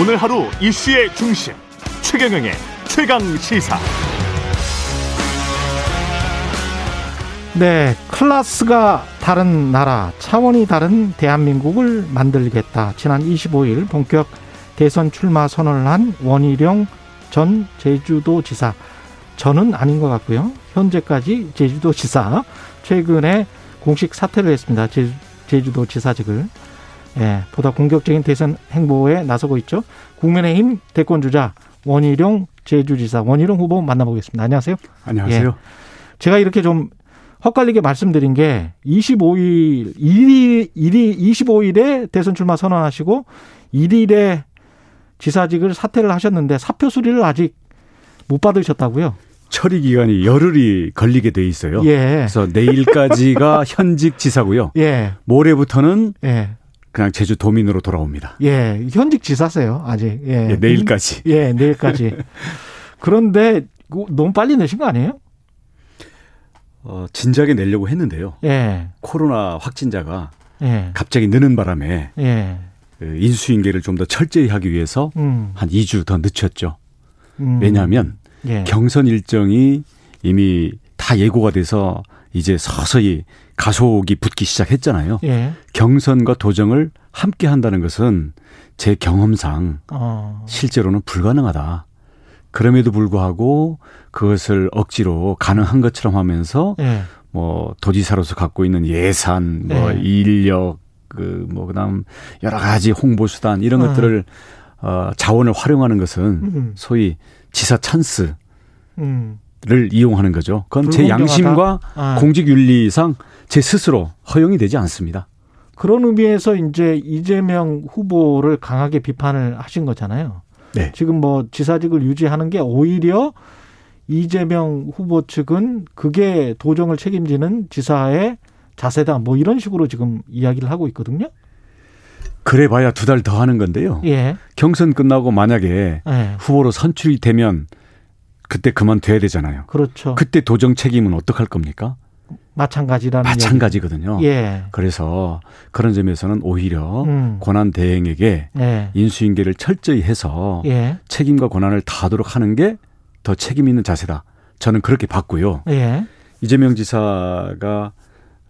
오늘 하루 이슈의 중심 최경영의 최강 시사. 네, 클래스가 다른 나라, 차원이 다른 대한민국을 만들겠다. 지난 25일 본격 대선 출마 선언을 한 원희룡 전 제주도 지사. 저는 아닌 것 같고요. 현재까지 제주도 지사 최근에 공식 사퇴를 했습니다. 제주, 제주도지사직을. 예, 보다 공격적인 대선 행보에 나서고 있죠. 국민의힘 대권주자 원희룡 제주지사 원희룡 후보 만나보겠습니다. 안녕하세요. 안녕하세요. 예, 제가 이렇게 좀 헛갈리게 말씀드린 게 25일 1일 1일 25일에 대선 출마 선언하시고 1일에 지사직을 사퇴를 하셨는데 사표 수리를 아직 못 받으셨다고요? 처리 기간이 열흘이 걸리게 돼 있어요. 예. 그래서 내일까지가 현직 지사고요. 예. 모레부터는 예. 그냥 제주 도민으로 돌아옵니다. 예. 현직 지사세요, 아직. 예. 예 내일까지. 예, 내일까지. 그런데 너무 빨리 내신 거 아니에요? 어, 진작에 내려고 했는데요. 예. 코로나 확진자가 예. 갑자기 느는 바람에 예. 그 인수인계를 좀 더 철저히 하기 위해서 음. 한 2주 더 늦췄죠. 음. 왜냐하면 예. 경선 일정이 이미 다 예고가 돼서 이제 서서히 가속이 붙기 시작했잖아요. 예. 경선과 도정을 함께 한다는 것은 제 경험상 어. 실제로는 불가능하다. 그럼에도 불구하고 그것을 억지로 가능한 것처럼 하면서 예. 뭐 도지사로서 갖고 있는 예산, 뭐 네. 인력, 그 뭐 그다음 여러 가지 홍보 수단 이런 음. 것들을 어 자원을 활용하는 것은 음. 소위 지사 찬스 를 음. 이용하는 거죠. 그건 제 불공정하다? 양심과 아. 공직 윤리상 제 스스로 허용이 되지 않습니다. 그런 의미에서 이제 이재명 후보를 강하게 비판을 하신 거잖아요. 네. 지금 뭐 지사직을 유지하는 게 오히려 이재명 후보 측은 그게 도정을 책임지는 지사의 자세다. 뭐 이런 식으로 지금 이야기를 하고 있거든요. 그래 봐야 두 달 더 하는 건데요. 예. 경선 끝나고 만약에 예. 후보로 선출이 되면 그때 그만둬야 되잖아요. 그렇죠. 그때 도정 책임은 어떡할 겁니까? 마찬가지라는 마찬가지거든요. 예. 그래서 그런 점에서는 오히려 음. 권한 대행에게 예. 인수인계를 철저히 해서 예. 책임과 권한을 다하도록 하는 게 더 책임 있는 자세다. 저는 그렇게 봤고요. 예. 이재명 지사가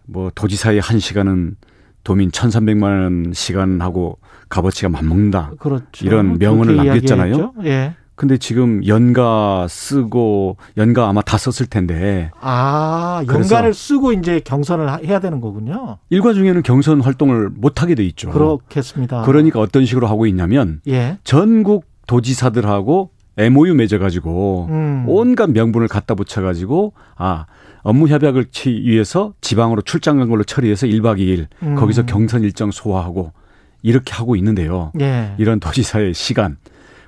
뭐 도지사의 한 시간은 도민 1,300만 원 시간하고 값어치가 맞먹는다. 그렇죠. 이런 명언을 남겼잖아요. 예. 근데 지금 연가 쓰고 연가 아마 다 썼을 텐데 아, 연간을 쓰고 이제 경선을 하- 해야 되는 거군요. 일과 중에는 경선 활동을 못 하게 돼 있죠. 그렇겠습니다. 그러니까 어떤 식으로 하고 있냐면 예. 전국 도지사들하고 MOU 맺어가지고 음. 온갖 명분을 갖다 붙여가지고 아 업무 협약을 치 위해서 지방으로 출장 간 걸로 처리해서 1박 2일 음. 거기서 경선 일정 소화하고 이렇게 하고 있는데요. 예. 이런 도지사의 시간,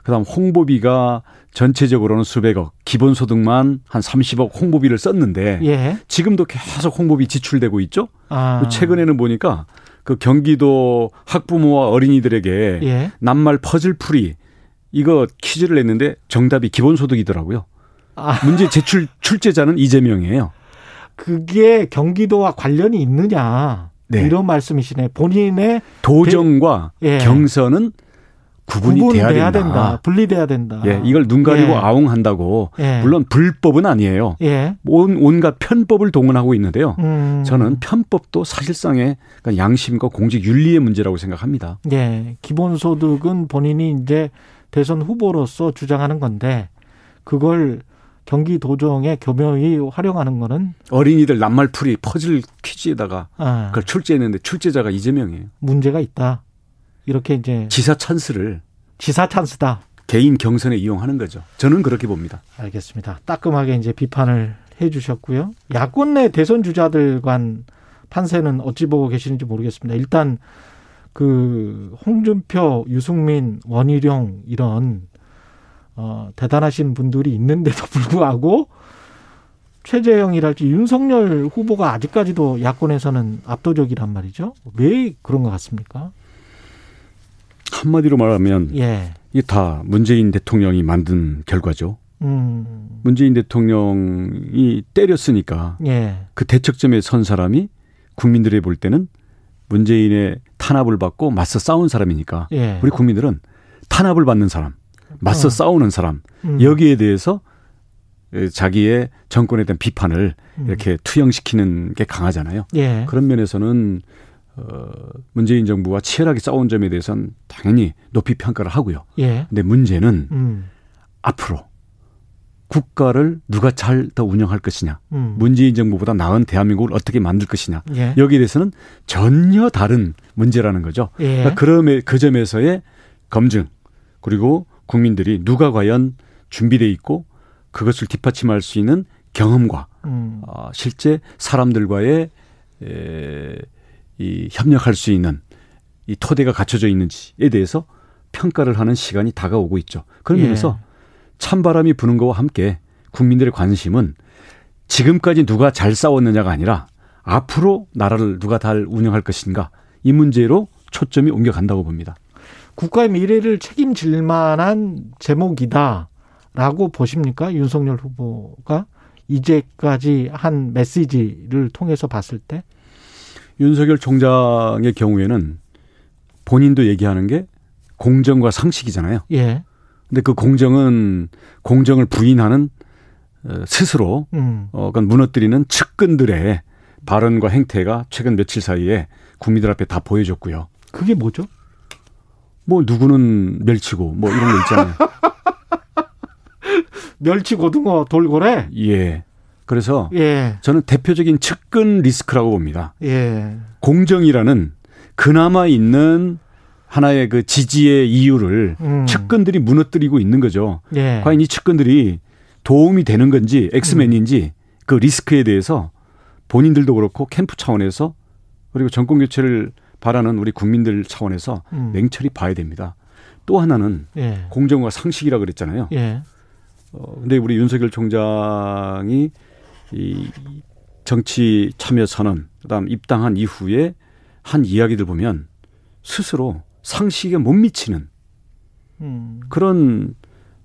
그다음 홍보비가 전체적으로는 수백억, 기본소득만 한 30억 홍보비를 썼는데 예. 지금도 계속 홍보비 지출되고 있죠. 아. 최근에는 보니까 그 경기도 학부모와 어린이들에게 예. 낱말 퍼즐풀이 이거 퀴즈를 냈는데 정답이 기본소득이더라고요. 아, 문제 제출 출제자는 이재명이에요. 그게 경기도와 관련이 있느냐. 네. 이런 말씀이시네. 본인의 도정과 예. 경선은 구분이 돼야, 구분돼야 된다. 된다. 분리돼야 된다. 예, 이걸 눈 가리고 예. 아웅한다고 예. 물론 불법은 아니에요. 예. 온, 온갖 편법을 동원하고 있는데요. 음. 저는 편법도 사실상의 그러니까 양심과 공직 윤리의 문제라고 생각합니다. 예. 기본소득은 본인이 이제 대선 후보로서 주장하는 건데 그걸 경기 도정에 교묘히 활용하는 거는 어린이들 낱말풀이 퍼즐 퀴즈에다가 아, 그걸 출제했는데 출제자가 이재명이에요. 문제가 있다. 이렇게 이제 지사 찬스를 지사 찬스다. 개인 경선에 이용하는 거죠. 저는 그렇게 봅니다. 알겠습니다. 따끔하게 이제 비판을 해 주셨고요. 야권 내 대선 주자들 간 판세는 어찌 보고 계시는지 모르겠습니다. 일단 그 홍준표, 유승민, 원희룡 이런 어 대단하신 분들이 있는데도 불구하고 최재형이랄지 윤석열 후보가 아직까지도 야권에서는 압도적이란 말이죠. 왜 그런 것 같습니까? 한마디로 말하면 예. 이게 다 문재인 대통령이 만든 결과죠. 음. 문재인 대통령이 때렸으니까 예. 그 대척점에 선 사람이 국민들이 볼 때는 문재인의 탄압을 받고 맞서 싸운 사람이니까 예. 우리 국민들은 탄압을 받는 사람, 맞서 어. 싸우는 사람 음. 여기에 대해서 자기의 정권에 대한 비판을 음. 이렇게 투영시키는 게 강하잖아요. 예. 그런 면에서는 어, 문재인 정부와 치열하게 싸운 점에 대해서는 당연히 높이 평가를 하고요. 예. 근데 문제는 음. 앞으로 국가를 누가 잘 더 운영할 것이냐, 음. 문재인 정부보다 나은 대한민국을 어떻게 만들 것이냐, 예. 여기에 대해서는 전혀 다른 문제라는 거죠. 예. 그러니까 그럼에 그 점에서의 검증 그리고 국민들이 누가 과연 준비돼 있고 그것을 뒷받침할 수 있는 경험과 음. 어, 실제 사람들과의 에, 이 협력할 수 있는 이 토대가 갖춰져 있는지에 대해서 평가를 하는 시간이 다가오고 있죠. 그런 예. 면에서 찬바람이 부는 것과 함께 국민들의 관심은 지금까지 누가 잘 싸웠느냐가 아니라 앞으로 나라를 누가 잘 운영할 것인가 이 문제로 초점이 옮겨간다고 봅니다. 국가의 미래를 책임질 만한 제목이다라고 보십니까? 윤석열 후보가 이제까지 한 메시지를 통해서 봤을 때? 윤석열 총장의 경우에는 본인도 얘기하는 게 공정과 상식이잖아요. 예. 근데 그 공정은 공정을 부인하는 어, 스스로 음. 어, 그건 무너뜨리는 측근들의 발언과 행태가 최근 며칠 사이에 국민들 앞에 다 보여줬고요. 그게 뭐죠? 뭐 누구는 멸치고 뭐 이런 거 있잖아요. 멸치 고등어 돌고래? 예. 그래서 예. 저는 대표적인 측근 리스크라고 봅니다. 예. 공정이라는 그나마 있는 하나의 그 지지의 이유를 음. 측근들이 무너뜨리고 있는 거죠. 예. 과연 이 측근들이 도움이 되는 건지 엑스맨인지 그 리스크에 대해서 본인들도 그렇고 캠프 차원에서 그리고 정권 교체를 바라는 우리 국민들 차원에서 음. 냉철히 봐야 됩니다. 또 하나는 예. 공정과 상식이라 그랬잖아요. 예. 어, 근데 우리 윤석열 총장이 이 정치 참여 선언, 그다음 입당한 이후에 한 이야기들 보면 스스로 상식에 못 미치는 음. 그런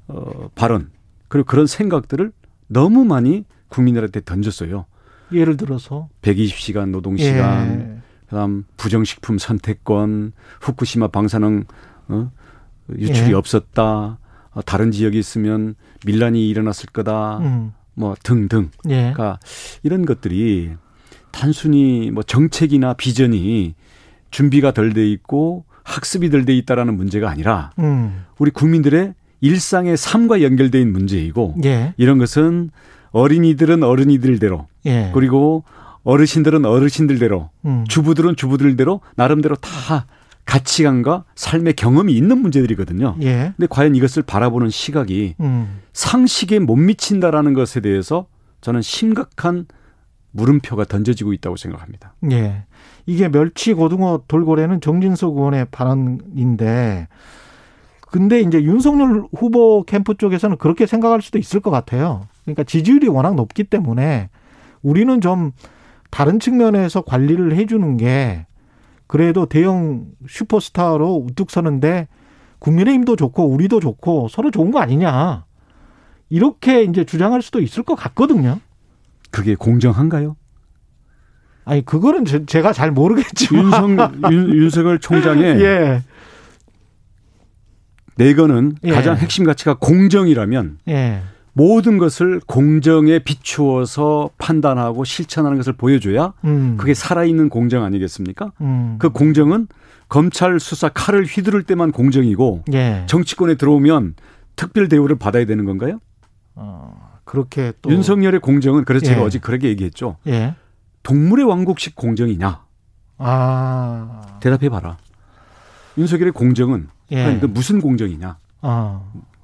어, 발언 그리고 그런 생각들을 너무 많이 국민들한테 던졌어요. 예를 들어서 120시간 노동 시간, 예. 그다음 부정식품 선택권, 후쿠시마 방사능 어? 유출이 예. 없었다. 어, 다른 지역에 있으면 밀란이 일어났을 거다. 음. 뭐 등등. 예. 그러니까 이런 것들이 단순히 뭐 정책이나 비전이 준비가 덜 돼 있고 학습이 덜 돼 있다라는 문제가 아니라 음. 우리 국민들의 일상의 삶과 연결돼 있는 문제이고 예. 이런 것은 어린이들은 어린이들대로 예. 그리고 어르신들은 어르신들대로 음. 주부들은 주부들대로 나름대로 다 가치관과 삶의 경험이 있는 문제들이거든요. 예. 근데 과연 이것을 바라보는 시각이 음. 상식에 못 미친다라는 것에 대해서 저는 심각한 물음표가 던져지고 있다고 생각합니다. 예. 이게 멸치 고등어 돌고래는 정진석 의원의 발언인데 근데 이제 윤석열 후보 캠프 쪽에서는 그렇게 생각할 수도 있을 것 같아요. 그러니까 지지율이 워낙 높기 때문에 우리는 좀 다른 측면에서 관리를 해주는 게 그래도 대형 슈퍼스타로 우뚝 서는데 국민의힘도 좋고 우리도 좋고 서로 좋은 거 아니냐. 이렇게 이제 주장할 수도 있을 것 같거든요. 그게 공정한가요? 아니 그거는 제, 제가 잘 모르겠지만 윤석, 윤, 윤석열 총장의 예. 내거는 예. 가장 핵심 가치가 공정이라면 예. 모든 것을 공정에 비추어서 판단하고 실천하는 것을 보여줘야 음. 그게 살아있는 공정 아니겠습니까? 음. 그 공정은 검찰 수사 칼을 휘두를 때만 공정이고 예. 정치권에 들어오면 특별 대우를 받아야 되는 건가요? 어, 그렇게 또 윤석열의 공정은 그래서 제가 예. 어제 그렇게 얘기했죠. 예. 동물의 왕국식 공정이냐? 아. 대답해 봐라. 윤석열의 공정은 예. 아니, 그 무슨 공정이냐? 아.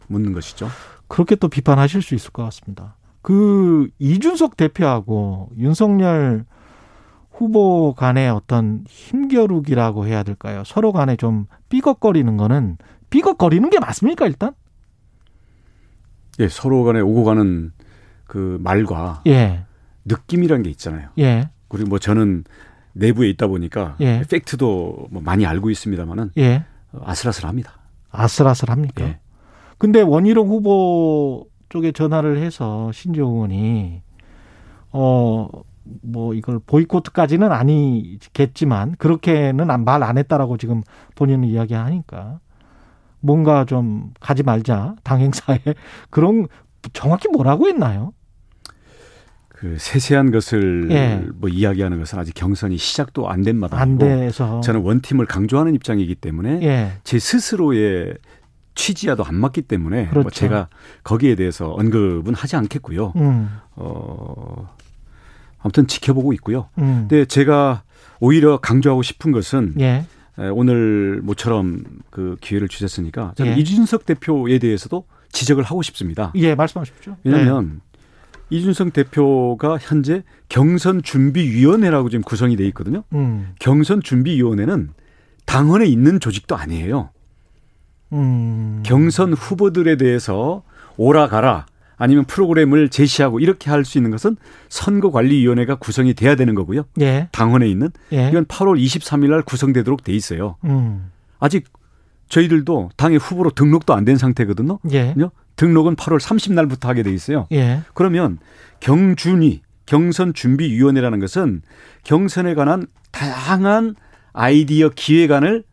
묻는 것이죠. 그렇게 또 비판하실 수 있을 것 같습니다. 그 이준석 대표하고 윤석열 후보 간의 어떤 힘겨루기라고 해야 될까요? 서로 간에 좀 삐걱거리는 거는 삐걱거리는 게 맞습니까, 일단? 예, 서로 간에 오고 가는 그 말과 예. 느낌이란 게 있잖아요. 예. 그리고 뭐 저는 내부에 있다 보니까 예. 팩트도 뭐 많이 알고 있습니다만은 예. 아슬아슬합니다. 아슬아슬합니까? 예. 근데 원희룡 후보 쪽에 전화를 해서 신조 의원이 어 뭐 이걸 보이콧까지는 아니겠지만 그렇게는 말 안 했다라고 지금 본인은 이야기하니까 뭔가 좀 가지 말자 당 행사에 그런 정확히 뭐라고 했나요? 그 세세한 것을 예. 뭐 이야기하는 것은 아직 경선이 시작도 안된안 마당이고 저는 원팀을 강조하는 입장이기 때문에 예. 제 스스로의 취지와도 안 맞기 때문에 그렇죠. 뭐 제가 거기에 대해서 언급은 하지 않겠고요. 음. 어 아무튼 지켜보고 있고요. 음. 근데 제가 오히려 강조하고 싶은 것은 예. 에, 오늘 모처럼 그 기회를 주셨으니까 저는 예. 이준석 대표에 대해서도 지적을 하고 싶습니다. 예, 말씀하십시오. 왜냐하면 이준석 대표가 현재 경선 준비위원회라고 지금 구성이 돼 있거든요. 예. 음. 경선 준비위원회는 당원에 있는 조직도 아니에요. 음. 경선 후보들에 대해서 오라가라 아니면 프로그램을 제시하고 이렇게 할 수 있는 것은 선거관리위원회가 구성이 돼야 되는 거고요. 예. 당원에 있는 예. 이건 8월 23일 날 구성되도록 돼 있어요. 음. 아직 저희들도 당의 후보로 등록도 안 된 상태거든요. 예. 등록은 8월 30날부터 하게 돼 있어요. 예. 그러면 경준위 경선 준비위원회라는 것은 경선에 관한 다양한 아이디어 기획안을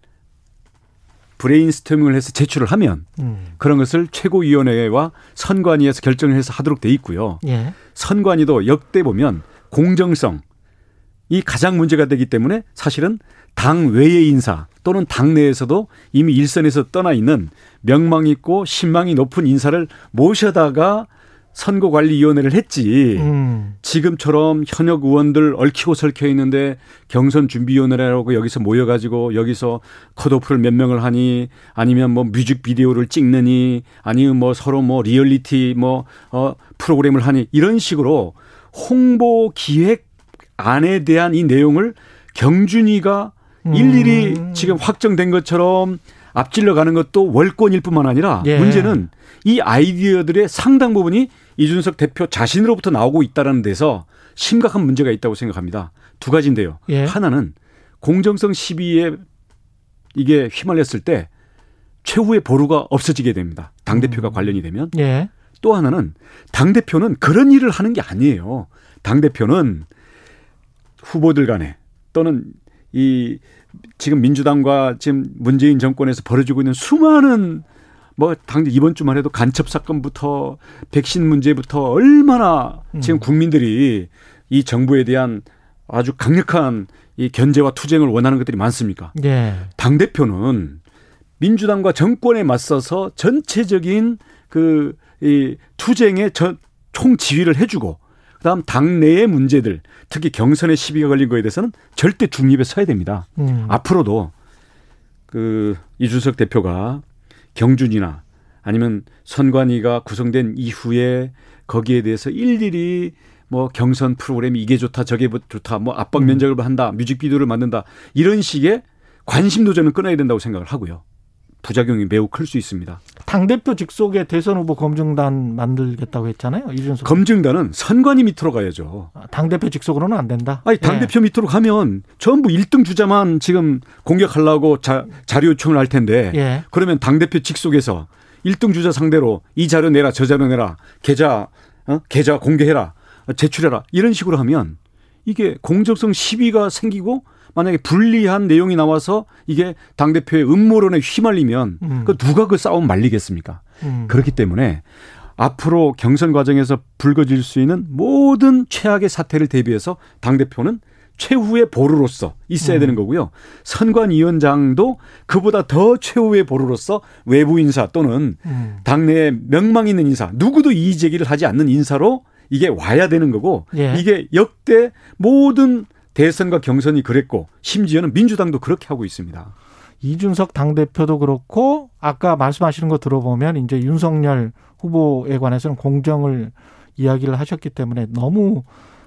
브레인스토밍을 해서 제출을 하면 음. 그런 것을 최고위원회와 선관위에서 결정을 해서 하도록 돼 있고요. 예. 선관위도 역대 보면 공정성 이 가장 문제가 되기 때문에 사실은 당 외의 인사 또는 당 내에서도 이미 일선에서 떠나 있는 명망 있고 신망이 높은 인사를 모셔다가 선거관리위원회를 했지. 음. 지금처럼 현역 의원들 얽히고 설켜 있는데 경선 준비위원회라고 여기서 모여가지고 여기서 컷오프를 몇 명을 하니 아니면 뭐 뮤직비디오를 찍느니 아니면 뭐 서로 뭐 리얼리티 뭐 어, 프로그램을 하니 이런 식으로 홍보 기획 안에 대한 이 내용을 경준이가 일일이 음. 지금 확정된 것처럼 앞질러 가는 것도 월권일 뿐만 아니라 예. 문제는 이 아이디어들의 상당 부분이 이준석 대표 자신으로부터 나오고 있다는 데서 심각한 문제가 있다고 생각합니다. 두 가지인데요. 예. 하나는 공정성 시비에 이게 휘말렸을 때 최후의 보루가 없어지게 됩니다. 당 대표가 음. 관련이 되면. 예. 또 하나는 당 대표는 그런 일을 하는 게 아니에요. 당 대표는 후보들 간에 또는 이 지금 민주당과 지금 문재인 정권에서 벌어지고 있는 수많은 뭐당 이번 주만 해도 간첩 사건부터 백신 문제부터 얼마나 지금 음. 국민들이 이 정부에 대한 아주 강력한 이 견제와 투쟁을 원하는 것들이 많습니까? 예. 당 대표는 민주당과 정권에 맞서서 전체적인 그 이 투쟁의 전, 총 지휘를 해주고 그다음 당내의 문제들 특히 경선에 시비가 걸린 거에 대해서는 절대 중립에 서야 됩니다. 음. 앞으로도 그 이준석 대표가 경준이나 아니면 선관위가 구성된 이후에 거기에 대해서 일일이 뭐 경선 프로그램이 이게 좋다 저게 좋다 뭐 압박 면접을 한다 뮤직비디오를 만든다 이런 식의 관심도 저는 끊어야 된다고 생각을 하고요. 부작용이 매우 클 수 있습니다. 당대표 직속의 대선 후보 검증단 만들겠다고 했잖아요. 이준석. 검증단은 선관위 밑으로 가야죠. 아, 당대표 직속으로는 안 된다. 아니 당대표 밑으로 가면 전부 1등 주자만 지금 공격하려고 자, 자료 요청을 할 텐데 예. 예. 그러면 당대표 직속에서 1등 주자 상대로 이 자료 내라 저 자료 내라 계좌 어? 계좌 공개해라 제출해라 이런 식으로 하면 이게 공정성 시비가 생기고 만약에 불리한 내용이 나와서 이게 당 대표의 음모론에 휘말리면 음. 그 누가 그 싸움 말리겠습니까? 음. 그렇기 때문에 앞으로 경선 과정에서 불거질 수 있는 모든 최악의 사태를 대비해서 당 대표는 최후의 보루로서 있어야 음. 되는 거고요. 선관위원장도 그보다 더 최후의 보루로서 외부 인사 또는 음. 당내에 명망 있는 인사, 누구도 이의 제기를 하지 않는 인사로 이게 와야 되는 거고 예. 이게 역대 모든 대선과 경선이 그랬고 심지어는 민주당도 그렇게 하고 있습니다. 이준석 당대표도 그렇고 아까 말씀하시는 거 들어보면 이제 윤석열 후보에 관해서는 공정을 이야기를 하셨기 때문에 너무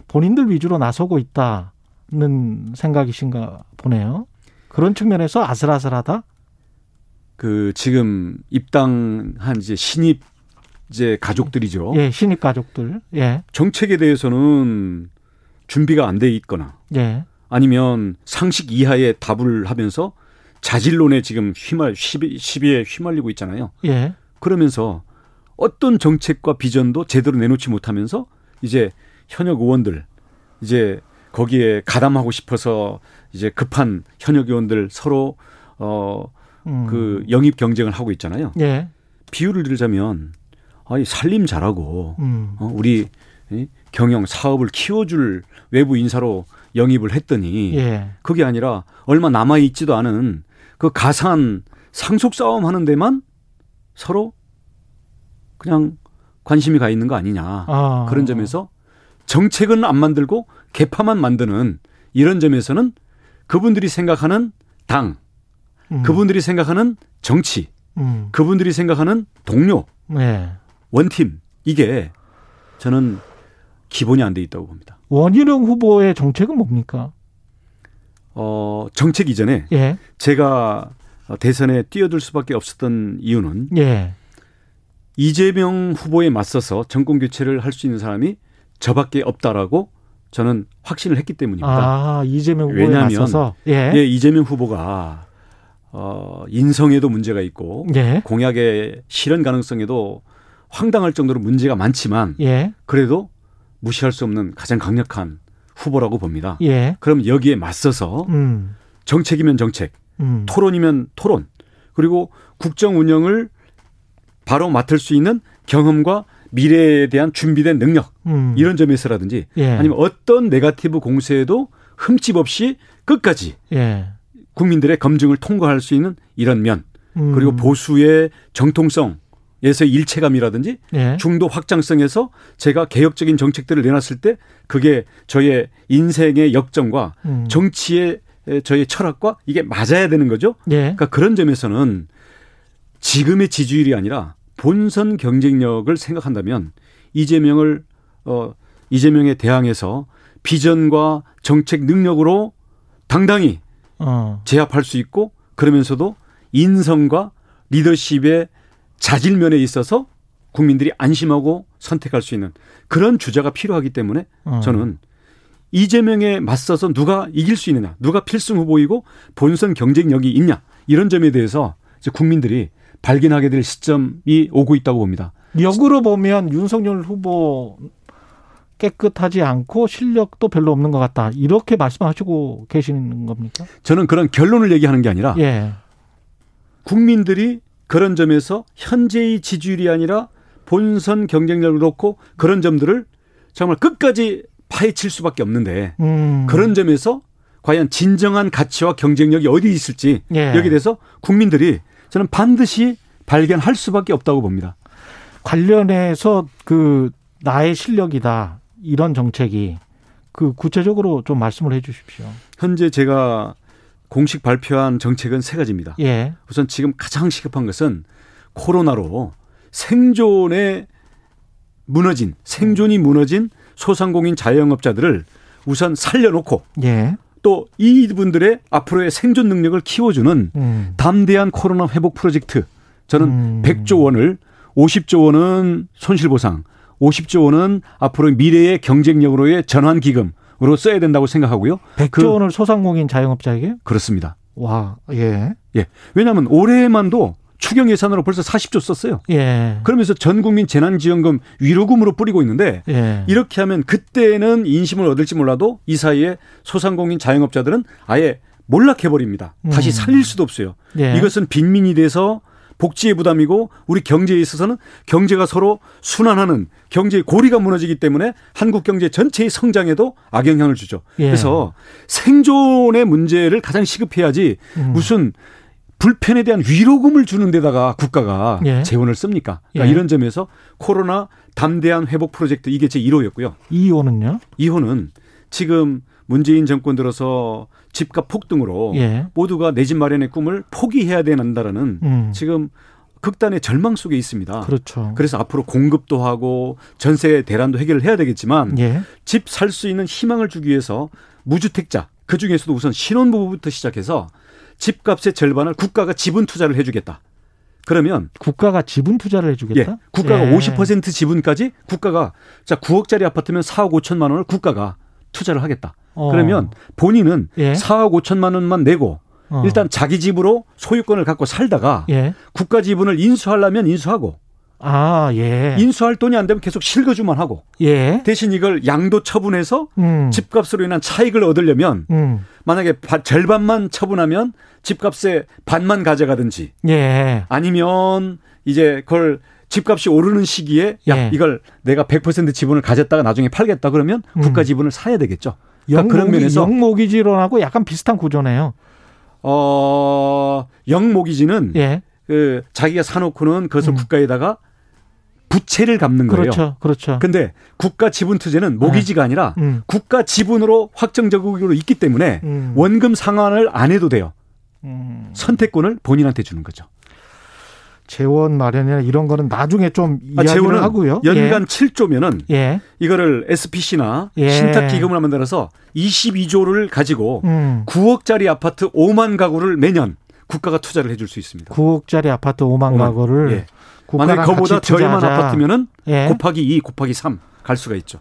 본인들 위주로 나서고 있다는 생각이신가 보네요. 그런 측면에서 아슬아슬하다? 그 지금 입당한 이제 신입 이제 가족들이죠. 예, 신입 가족들. 예. 정책에 대해서는 준비가 안 돼 있거나 예. 아니면 상식 이하의 답을 하면서 자질론에 지금 휘말 시비, 시비에 휘말리고 있잖아요. 예. 그러면서 어떤 정책과 비전도 제대로 내놓지 못하면서 이제 현역 의원들 이제 거기에 가담하고 싶어서 이제 급한 현역 의원들 서로 어 음. 그 영입 경쟁을 하고 있잖아요. 예. 비유를 들자면 아니 살림 잘하고 음. 어, 우리 이 경영 사업을 키워줄 외부 인사로 영입을 했더니 예. 그게 아니라 얼마 남아 있지도 않은 그 가산 상속 싸움 하는 데만 서로 그냥 관심이 가 있는 거 아니냐 아. 그런 점에서 정책은 안 만들고 개파만 만드는 이런 점에서는 그분들이 생각하는 당, 음. 그분들이 생각하는 정치, 음. 그분들이 생각하는 동료, 예. 원팀 이게 저는 기본이 안 돼 있다고 봅니다. 원희룡 후보의 정책은 뭡니까? 어, 정책 이전에 예. 제가 대선에 뛰어들 수밖에 없었던 이유는 예. 이재명 후보에 맞서서 정권 교체를 할 수 있는 사람이 저밖에 없다라고 저는 확신을 했기 때문입니다. 아, 이재명 후보에 왜냐하면 맞서서 예. 예, 이재명 후보가 어, 인성에도 문제가 있고 예. 공약의 실현 가능성에도 황당할 정도로 문제가 많지만 예. 그래도 무시할 수 없는 가장 강력한 후보라고 봅니다. 예. 그럼 여기에 맞서서 음. 정책이면 정책, 음. 토론이면 토론, 그리고 국정 운영을 바로 맡을 수 있는 경험과 미래에 대한 준비된 능력 음. 이런 점에서라든지 예. 아니면 어떤 네가티브 공세에도 흠집 없이 끝까지 예. 국민들의 검증을 통과할 수 있는 이런 면 음. 그리고 보수의 정통성 에서 일체감이라든지 예. 중도 확장성에서 제가 개혁적인 정책들을 내놨을 때 그게 저의 인생의 역정과 음. 정치의 저의 철학과 이게 맞아야 되는 거죠. 예. 그러니까 그런 점에서는 지금의 지지율이 아니라 본선 경쟁력을 생각한다면 이재명을 어 이재명에 대항해서 비전과 정책 능력으로 당당히 어. 제압할 수 있고 그러면서도 인성과 리더십의 자질면에 있어서 국민들이 안심하고 선택할 수 있는 그런 주자가 필요하기 때문에 어. 저는 이재명에 맞서서 누가 이길 수 있느냐, 누가 필승 후보이고 본선 경쟁력이 있냐 이런 점에 대해서 국민들이 발견하게 될 시점이 오고 있다고 봅니다. 역으로 보면 윤석열 후보 깨끗하지 않고 실력도 별로 없는 것 같다. 이렇게 말씀하시고 계시는 겁니까? 저는 그런 결론을 얘기하는 게 아니라 예. 국민들이 그런 점에서 현재의 지지율이 아니라 본선 경쟁력을 놓고 그런 점들을 정말 끝까지 파헤칠 수밖에 없는데 음. 그런 점에서 과연 진정한 가치와 경쟁력이 어디 있을지 예. 여기에 대해서 국민들이 저는 반드시 발견할 수밖에 없다고 봅니다. 관련해서 그 나의 실력이다. 이런 정책이 그 구체적으로 좀 말씀을 해 주십시오. 현재 제가 공식 발표한 정책은 세 가지입니다. 예. 우선 지금 가장 시급한 것은 코로나로 생존에 무너진 생존이 무너진 소상공인 자영업자들을 우선 살려놓고 예. 또 이분들의 앞으로의 생존 능력을 키워주는 음. 담대한 코로나 회복 프로젝트 저는 음. 100조 원을 50조 원은 손실보상, 50조 원은 앞으로 미래의 경쟁력으로의 전환기금 으로 써야 된다고 생각하고요. 100조 그- 원을 소상공인 자영업자에게? 그렇습니다. 와, 예. 예. 왜냐하면 올해만도 추경 예산으로 벌써 40조 썼어요. 예. 그러면서 전 국민 재난지원금 위로금으로 뿌리고 있는데 예. 이렇게 하면 그때는 인심을 얻을지 몰라도 이 사이에 소상공인 자영업자들은 아예 몰락해버립니다. 다시 음. 살릴 수도 없어요. 예. 이것은 빈민이 돼서 복지의 부담이고 우리 경제에 있어서는 경제가 서로 순환하는 경제의 고리가 무너지기 때문에 한국 경제 전체의 성장에도 악영향을 주죠. 예. 그래서 생존의 문제를 가장 시급해야지 음. 무슨 불편에 대한 위로금을 주는 데다가 국가가 예. 재원을 씁니까? 그러니까 예. 이런 점에서 코로나 담대한 회복 프로젝트 이게 제 1호였고요. 2호는요? 2호는 지금 문재인 정권 들어서 집값 폭등으로 예. 모두가 내 집 마련의 꿈을 포기해야 된다라는 음. 지금 극단의 절망 속에 있습니다. 그렇죠. 그래서 앞으로 공급도 하고 전세 대란도 해결을 해야 되겠지만 예. 집살 수 있는 희망을 주기 위해서 무주택자 그 중에서도 우선 신혼부부부터 시작해서 집값의 절반을 국가가 지분 투자를 해주겠다. 그러면 국가가 지분 투자를 예, 해주겠다? 국가가 예. 50% 지분까지 국가가 자 9억짜리 아파트면 4억 5천만 원을 국가가 투자를 하겠다. 어. 그러면 본인은 예. 4억 5천만 원만 내고 어. 일단 자기 집으로 소유권을 갖고 살다가 예. 국가 지분을 인수하려면 인수하고 아, 예. 인수할 돈이 안 되면 계속 실거주만 하고 예. 대신 이걸 양도 처분해서 음. 집값으로 인한 차익을 얻으려면 음. 만약에 바- 절반만 처분하면 집값의 반만 가져가든지 예. 아니면 이제 그걸 집값이 오르는 시기에 야 예. 이걸 내가 100% 지분을 가졌다가 나중에 팔겠다 그러면 음. 국가 지분을 사야 되겠죠. 그러니까 그런 면에서 영모기지론하고 약간 비슷한 구조네요. 어 영모기지는 예. 그 자기가 사놓고는 그것을 음. 국가에다가 부채를 갚는 거예요. 그렇죠. 그렇죠. 근데 국가 지분 투자는 모기지가 아니라 음. 국가 지분으로 확정적으로 있기 때문에 음. 원금 상환을 안 해도 돼요. 음. 선택권을 본인한테 주는 거죠. 재원 마련이나 이런 거는 나중에 좀 아, 이야기를 하고요. 연간 7조면은 예. 예. 이거를 SPC나 예. 신탁 기금을 만들어서 22조를 가지고 음. 9억짜리 아파트 5만 가구를 매년 국가가 투자를 해줄 수 있습니다. 9억짜리 아파트 5만 5만. 가구를 예. 만약에 그보다 저렴한. 아파트면은 예. 곱하기 2, 곱하기 3 갈 수가 있죠.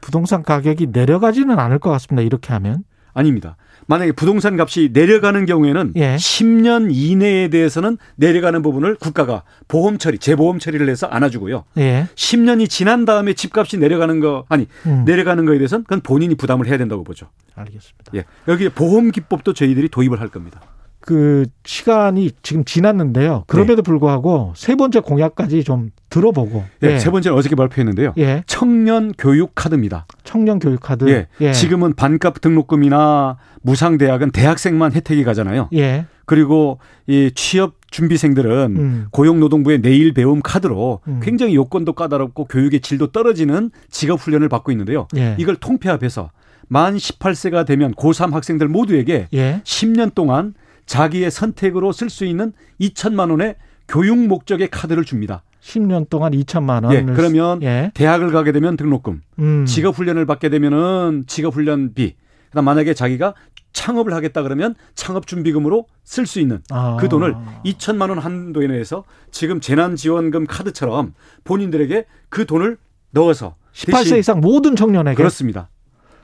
부동산 가격이 내려가지는 않을 것 같습니다. 이렇게 하면. 아닙니다. 만약에 부동산 값이 내려가는 경우에는 예. 10년 이내에 대해서는 내려가는 부분을 국가가 보험 처리, 재보험 처리를 해서 안아주고요. 예. 10년이 지난 다음에 집값이 내려가는 거 아니 음. 내려가는 거에 대해서는 그건 본인이 부담을 해야 된다고 보죠. 알겠습니다. 예. 여기에 보험 기법도 저희들이 도입을 할 겁니다. 그 시간이 지금 지났는데요. 그럼에도 불구하고 세 번째 공약까지 좀 들어보고. 예. 세 번째는 어저께 발표했는데요. 예. 청년 교육 카드입니다. 청년 교육 카드. 예. 지금은 반값 등록금이나 무상 대학은 대학생만 혜택이 가잖아요. 예. 그리고 이 취업 준비생들은 음. 고용노동부의 내일 배움 카드로 음. 굉장히 요건도 까다롭고 교육의 질도 떨어지는 직업 훈련을 받고 있는데요. 예. 이걸 통폐합해서 만 18세가 되면 고3 학생들 모두에게 예. 10년 동안 자기의 선택으로 쓸 수 있는 2천만 원의 교육 목적의 카드를 줍니다. 10년 동안 2천만 원. 예, 그러면 예. 대학을 가게 되면 등록금, 음. 직업 훈련을 받게 되면은 직업 훈련비. 그다음 만약에 자기가 창업을 하겠다 그러면 창업 준비금으로 쓸 수 있는 아. 그 돈을 2천만 원 한도에 내에서 지금 재난지원금 카드처럼 본인들에게 그 돈을 넣어서 18세 대신 이상 모든 청년에게 그렇습니다.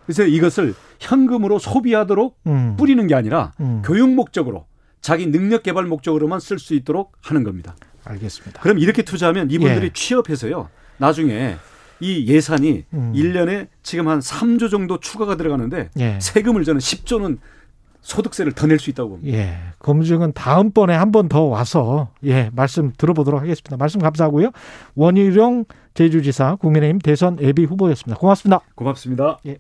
그래서 이것을 현금으로 소비하도록 음. 뿌리는 게 아니라 음. 교육 목적으로 자기 능력 개발 목적으로만 쓸 수 있도록 하는 겁니다. 알겠습니다. 그럼 이렇게 투자하면 이분들이 예. 취업해서요. 나중에 이 예산이 음. 일 1년에 지금 한 3조 정도 추가가 들어가는데 예. 세금을 저는 10조는 소득세를 더 낼 수 있다고 봅니다. 예. 검증은 다음번에 한 번 더 와서 예, 말씀 들어보도록 하겠습니다. 말씀 감사하고요. 원희룡 제주지사 국민의힘 대선 예비 후보였습니다. 고맙습니다. 고맙습니다. 예.